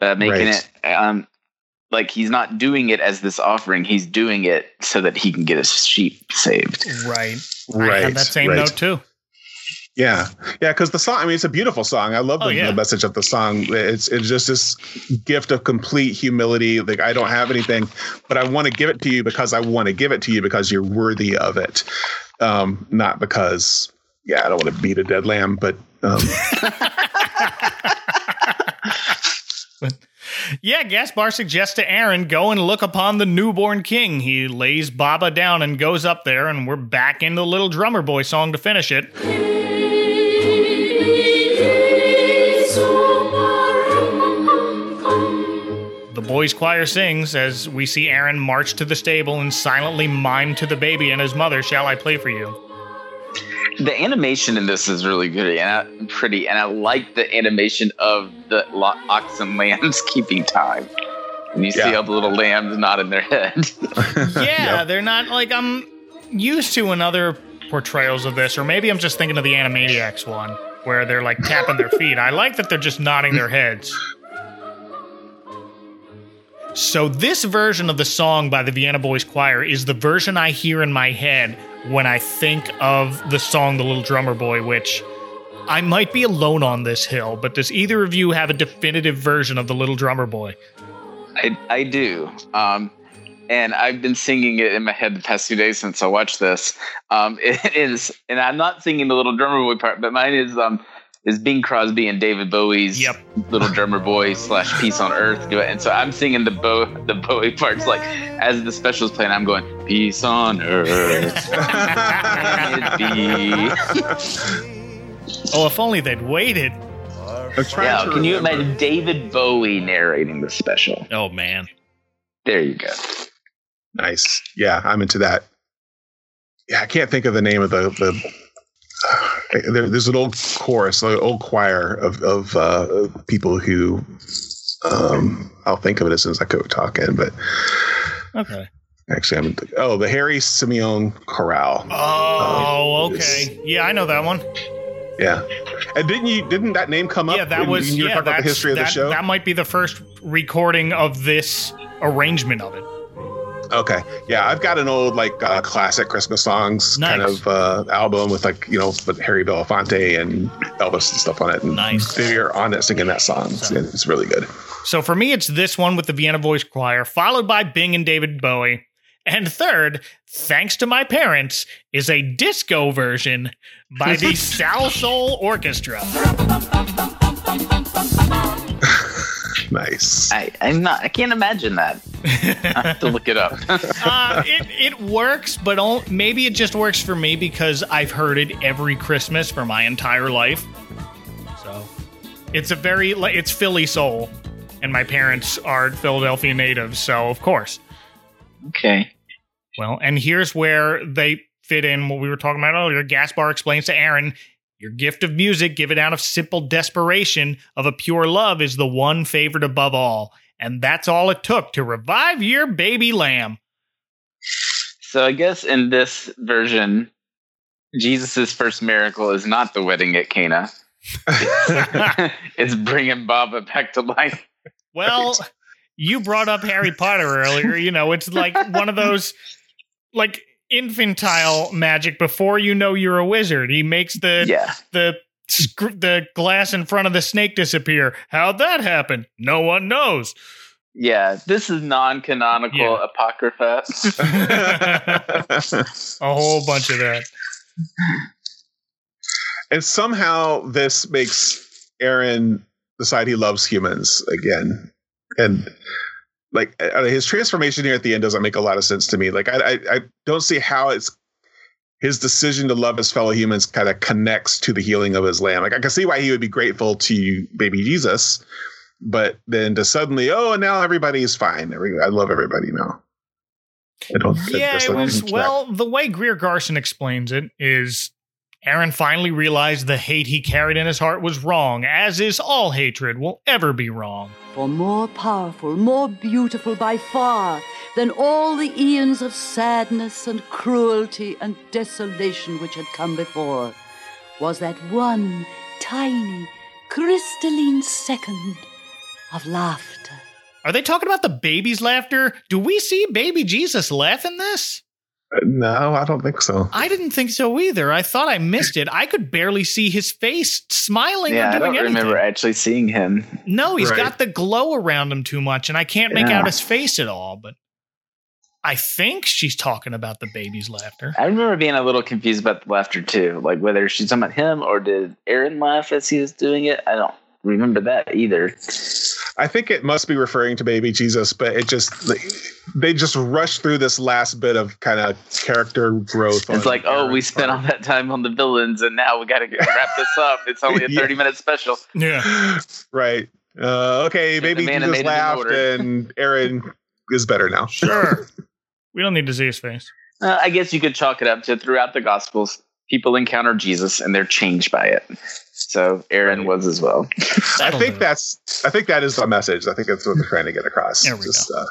Speaker 2: uh, making
Speaker 3: Right.
Speaker 2: it um like he's not doing it as this offering he's doing it so that he can get his sheep saved
Speaker 1: Right. Right. I
Speaker 3: Right,
Speaker 1: had that same
Speaker 3: right.
Speaker 1: note too.
Speaker 3: Yeah, yeah, because the song. I mean, it's a beautiful song. I love the,
Speaker 1: Oh, yeah.
Speaker 3: the message of the song. It's it's just this gift of complete humility. Like I don't have anything, but I want to give it to you because I want to give it to you because you're worthy of it, um, not because yeah, I don't want to beat a dead lamb, but um,
Speaker 1: Yeah, Gaspar suggests to Aaron, go and look upon the newborn king. He lays Baba down and goes up there, and we're back in the little drummer boy song to finish it. The boys' choir sings as we see Aaron march to the stable and silently mime to the baby and his mother, Shall I play for you?
Speaker 2: the animation in this is really good and I, pretty and i like the animation of the lo- oxen lambs keeping time and you see all the little lambs nodding their head
Speaker 1: Yeah, they're not like I'm used to in other portrayals of this, or maybe I'm just thinking of the Animaniacs one where they're like tapping their feet. I like that they're just nodding their heads. So, this version of the song by the Vienna Boys Choir is the version I hear in my head when I think of the song The Little Drummer Boy, which I might be alone on this hill, but does either of you have a definitive version of The Little Drummer Boy?
Speaker 2: I, I do. Um, and I've been singing it in my head the past few days since I watched this. Um, it is, and I'm not singing the little drummer boy part, but mine is um, is Bing Crosby and David Bowie's little drummer boy slash Peace on Earth. And so I'm singing the Bow the Bowie parts like as the specials playing. I'm going Peace on Earth. Let.
Speaker 1: Oh, if only they'd waited.
Speaker 2: Yeah, can you imagine David Bowie narrating the special?
Speaker 1: Oh man.
Speaker 2: There you go.
Speaker 3: nice. Yeah, I'm into that. Yeah, I can't think of the name of the the. There, there's an old chorus, an old choir of of uh, people who. Um, I'll think of it as soon as I go talking, but
Speaker 1: Okay.
Speaker 3: actually, I'm. Oh, the Harry Simeone Chorale.
Speaker 1: Oh,
Speaker 3: Uh,
Speaker 1: okay. Yeah, I know that one.
Speaker 3: Yeah, and didn't you? Didn't that name come up?
Speaker 1: Yeah, that
Speaker 3: when
Speaker 1: was.
Speaker 3: you were
Speaker 1: yeah,
Speaker 3: about the history of the show.
Speaker 1: That might be the first recording of this arrangement of it.
Speaker 3: Okay. Yeah, I've got an old like uh, classic Christmas songs kind of uh, album with like you know with Harry Belafonte and Elvis and stuff on it. And
Speaker 1: Nice.
Speaker 3: They're on it singing that song. It's, it's really good.
Speaker 1: So for me, it's this one with the Vienna Boys Choir, followed by Bing and David Bowie. And third, thanks to my parents, is a disco version by the Salsoul Orchestra.
Speaker 3: Nice.
Speaker 2: I, I'm not. I can't imagine that. I have to look it up.
Speaker 1: uh, it, it works, but on- maybe it just works for me because I've heard it every Christmas for my entire life. So it's a very it's Philly soul, and my parents are Philadelphia natives, so of course.
Speaker 2: okay.
Speaker 1: Well, and here's where they fit in what we were talking about earlier. Gaspar explains to Aaron, your gift of music, given out of simple desperation of a pure love, is the one favored above all. And that's all it took to revive your baby lamb.
Speaker 2: So I guess in this version, Jesus' first miracle is not the wedding at Cana. it's bringing Baba back to life.
Speaker 1: Well, you brought up Harry Potter earlier. You know, it's like one of those like infantile magic before you know you're a wizard. He makes the
Speaker 2: Yeah.
Speaker 1: the the glass in front of the snake disappear. How'd that happen? No one knows.
Speaker 2: Yeah, this is non-canonical
Speaker 1: Yeah.
Speaker 2: apocrypha.
Speaker 1: A whole bunch of that.
Speaker 3: and somehow this makes Aaron decide he loves humans again, and like uh, his transformation here at the end doesn't make a lot of sense to me. Like I, I, I don't see how it's his decision to love his fellow humans kind of connects to the healing of his lamb. Like I can see why he would be grateful to baby Jesus, but then to suddenly, oh, now everybody's fine. I love everybody now. I don't.
Speaker 1: Yeah, it was well. The way Greer Garson explains it is, Aaron finally realized the hate he carried in his heart was wrong, as is all hatred will ever be wrong.
Speaker 4: For more powerful, more beautiful by far than all the eons of sadness and cruelty and desolation which had come before was that one tiny, crystalline second of laughter.
Speaker 1: Are they talking about the baby's laughter? Do we see baby Jesus laugh in this?
Speaker 3: No, I don't think so.
Speaker 1: I didn't think so either. I thought I missed it. I could barely see his face smiling
Speaker 2: yeah,
Speaker 1: or
Speaker 2: I
Speaker 1: doing
Speaker 2: don't
Speaker 1: anything.
Speaker 2: remember actually seeing him.
Speaker 1: No, he's
Speaker 3: Right.
Speaker 1: got the glow around him too much, and I can't make
Speaker 2: Yeah.
Speaker 1: out his face at all. But I think she's talking about the baby's laughter.
Speaker 2: I remember being a little confused about the laughter too, like whether she's talking about him or did Aaron laugh as he was doing it. I don't remember that either.
Speaker 3: I think it must be referring to baby Jesus, but it just they just rush through this last bit of kind of character growth.
Speaker 2: It's like, oh, we
Speaker 3: Aaron's
Speaker 2: spent all that time on the villains, and now we got to wrap this up. It's only a
Speaker 3: Yeah.
Speaker 2: thirty-minute special.
Speaker 1: Yeah.
Speaker 3: right. Uh, okay,
Speaker 2: And
Speaker 3: baby
Speaker 2: the
Speaker 3: Jesus
Speaker 2: animated
Speaker 3: laughed, and Aaron is better now.
Speaker 1: Sure. we don't need to see his face.
Speaker 2: Uh, I guess you could chalk it up to throughout the Gospels, people encounter Jesus and they're changed by it. So Aaron was as well.
Speaker 3: I think that's I think that is the message. I think that's what they're trying to get across.
Speaker 1: There we
Speaker 3: Just, Uh,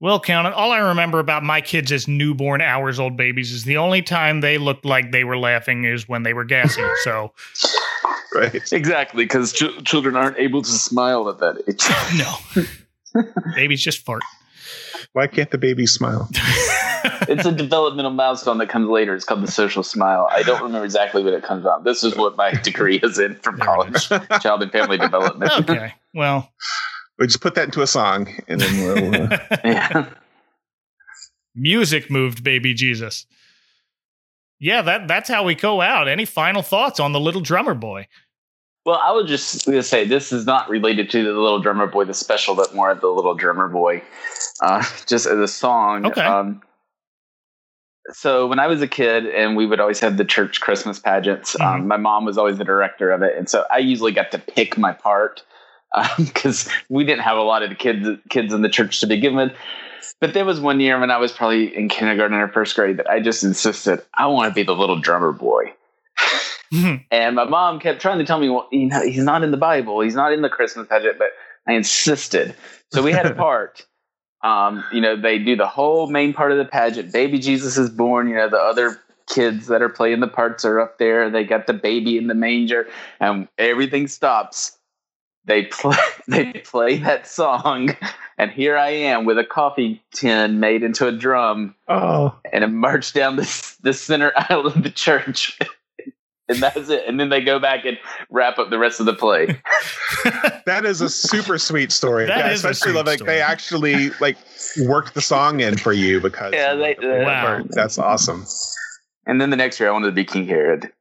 Speaker 1: We'll count it. All I remember about my kids as newborn hours old babies is the only time they looked like they were laughing is when they were gassy. So
Speaker 3: right.
Speaker 2: Exactly, because ch- children aren't able to smile at that age.
Speaker 1: no, babies just fart.
Speaker 3: Why can't the baby smile?
Speaker 2: it's a developmental milestone that comes later. It's called the social smile. I don't remember exactly when it comes out. This is what my degree is in from college, child and family development.
Speaker 1: Okay. Well,
Speaker 3: We just put that into a song, and then we'll. Uh,
Speaker 2: yeah.
Speaker 1: music moved baby Jesus. Yeah, that that's how we go out. Any final thoughts on the little drummer boy?
Speaker 2: Well, I was just going to say this is not related to the Little Drummer Boy, the special, but more of the Little Drummer Boy, uh, just as a song.
Speaker 1: Okay.
Speaker 2: Um, so when I was a kid, and we would always have the church Christmas pageants, um, mm-hmm. my mom was always the director of it, and so I usually got to pick my part um, because we didn't have a lot of the kids kids in the church to begin with. But there was one year when I was probably in kindergarten or first grade that I just insisted I want to be the little drummer boy. Mm-hmm. And my mom kept trying to tell me, well, you know, he's not in the Bible, he's not in the Christmas pageant, but I insisted. So we had a part. Um, you know, they do the whole main part of the pageant. Baby Jesus is born. You know, the other kids that are playing the parts are up there. They got the baby in the manger, and everything stops. They play. They play that song, and here I am with a coffee tin made into a drum,
Speaker 3: oh,
Speaker 2: and I march down this the center aisle of the church. And that's it. And then they go back and wrap up the rest of the play.
Speaker 3: that is a super sweet story.
Speaker 1: That
Speaker 3: yeah,
Speaker 1: is a
Speaker 3: especially
Speaker 1: sweet
Speaker 3: like
Speaker 1: story.
Speaker 3: they actually like worked the song in for you because
Speaker 2: Yeah, they, uh,
Speaker 1: Wow.
Speaker 3: that's awesome.
Speaker 2: And then the next year, I wanted to be King Herod,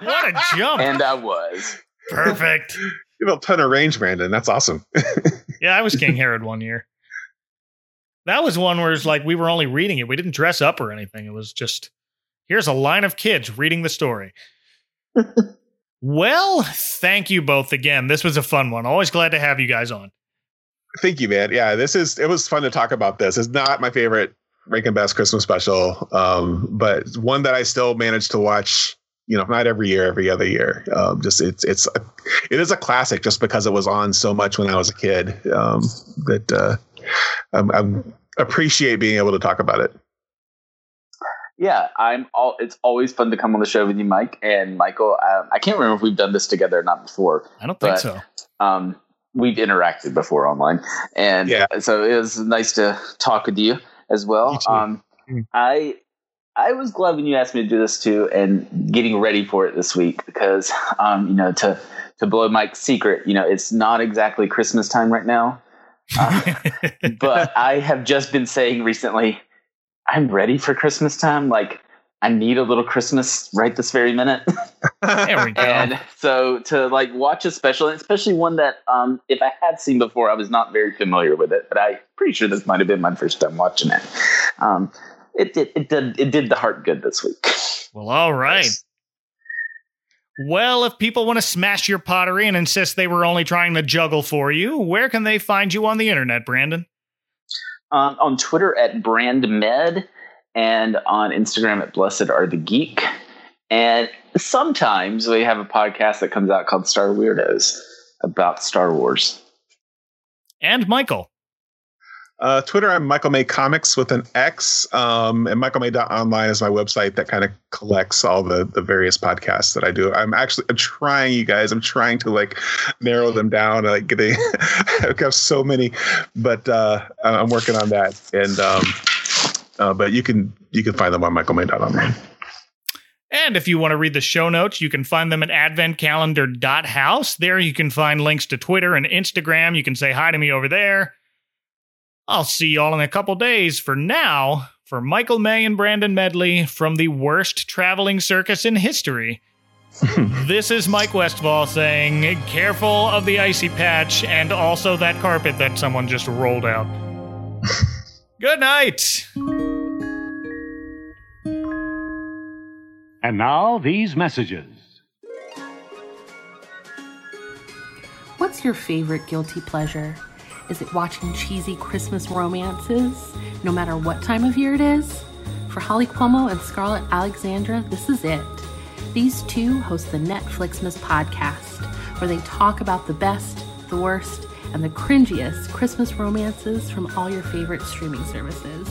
Speaker 1: what a jump!
Speaker 2: and I was.
Speaker 1: Perfect.
Speaker 3: You have a ton of range, Brandon. That's awesome.
Speaker 1: Yeah, I was King Herod one year. That was one where it's like we were only reading it. We didn't dress up or anything. It was just here's a line of kids reading the story. well, thank you both again. This was a fun one. Always glad to have you guys on.
Speaker 3: Thank you, man. Yeah, this is it was fun to talk about this. It's not my favorite Rankin Bass Christmas special, um, but one that I still manage to watch. You know, not every year, every other year. Um, just it's it's a, it is a classic just because it was on so much when I was a kid. Um, that uh, I'm, I'm appreciate being able to talk about it.
Speaker 2: Yeah, I'm all. It's always fun to come on the show with you, Mike and Michael. Um, I can't remember if we've done this together or not before.
Speaker 1: I don't think
Speaker 2: but,
Speaker 1: so.
Speaker 2: Um, we've interacted before online, and
Speaker 3: Yeah.
Speaker 2: so it was nice to talk with you as well.
Speaker 3: You.
Speaker 2: Um,
Speaker 3: Mm.
Speaker 2: I I was glad when you asked me to do this too, and getting ready for it this week because um, you know to to blow Mike's secret, you know it's not exactly Christmas time right now, uh, but I have just been saying recently, I'm ready for Christmas time. Like I need a little Christmas right this very minute.
Speaker 1: There we go.
Speaker 2: and so to like watch a special, especially one that um, if I had seen before, I was not very familiar with it, but I'm pretty sure this might have been my first time watching it. Um, it did it did it did the heart good this week.
Speaker 1: Well, all right. Well, if people want to smash your pottery and insist they were only trying to juggle for you, where can they find you on the internet, Brandon?
Speaker 2: Um, on Twitter at BrandMed and on Instagram at Blessed Are the Geek. And sometimes we have a podcast that comes out called Star Weirdos about Star Wars.
Speaker 1: And Michael.
Speaker 3: Uh, Twitter, I'm Michael May Comics with an X, um, and michaelmay.online is my website that kind of collects all the the various podcasts that I do. I'm actually I'm trying, you guys. I'm trying to like narrow them down. Like they, I've got so many, but uh, I'm working on that. And um, uh, but you can you can find them on michaelmay.online.
Speaker 1: And if you want to read the show notes, you can find them at adventcalendar.house. There you can find links to Twitter and Instagram. You can say hi to me over there. I'll see y'all in a couple days. For now, for Michael May and Brandon Medley from the worst traveling circus in history, this is Mike Westfall saying, careful of the icy patch and also that carpet that someone just rolled out. Good night.
Speaker 14: And now, these messages.
Speaker 15: What's your favorite guilty pleasure? Is it watching cheesy Christmas romances, no matter what time of year it is? For Holly Cuomo and Scarlett Alexandra, this is it. These two host the Netflixmas podcast, where they talk about the best, the worst, and the cringiest Christmas romances from all your favorite streaming services.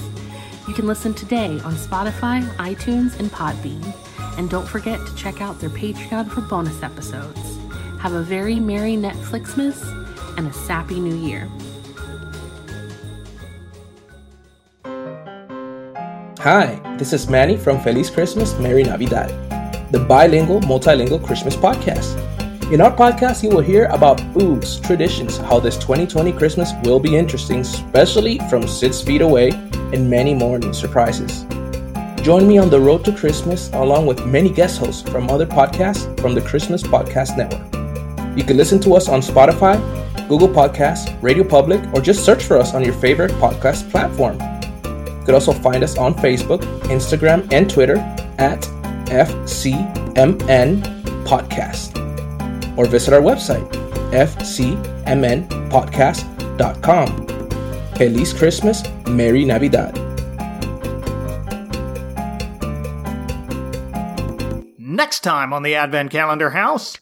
Speaker 15: You can listen today on Spotify, iTunes, and Podbean. And don't forget to check out their Patreon for bonus episodes. Have a very merry Netflixmas and a sappy new year.
Speaker 16: Hi, this is Manny from Feliz Christmas, Merry Navidad, the bilingual, multilingual Christmas podcast. In our podcast, you will hear about foods, traditions, how this 2020 Christmas will be interesting, especially from six feet away, and many more new surprises. Join me on the road to Christmas along with many guest hosts from other podcasts from the Christmas Podcast Network. You can listen to us on Spotify, Google Podcasts, Radio Public, or just search for us on your favorite podcast platform. You can also find us on Facebook, Instagram, and Twitter at FCMN Podcast. Or visit our website, fcmnpodcast.com. Feliz Christmas, Merry Navidad.
Speaker 1: Next time on the Advent Calendar House.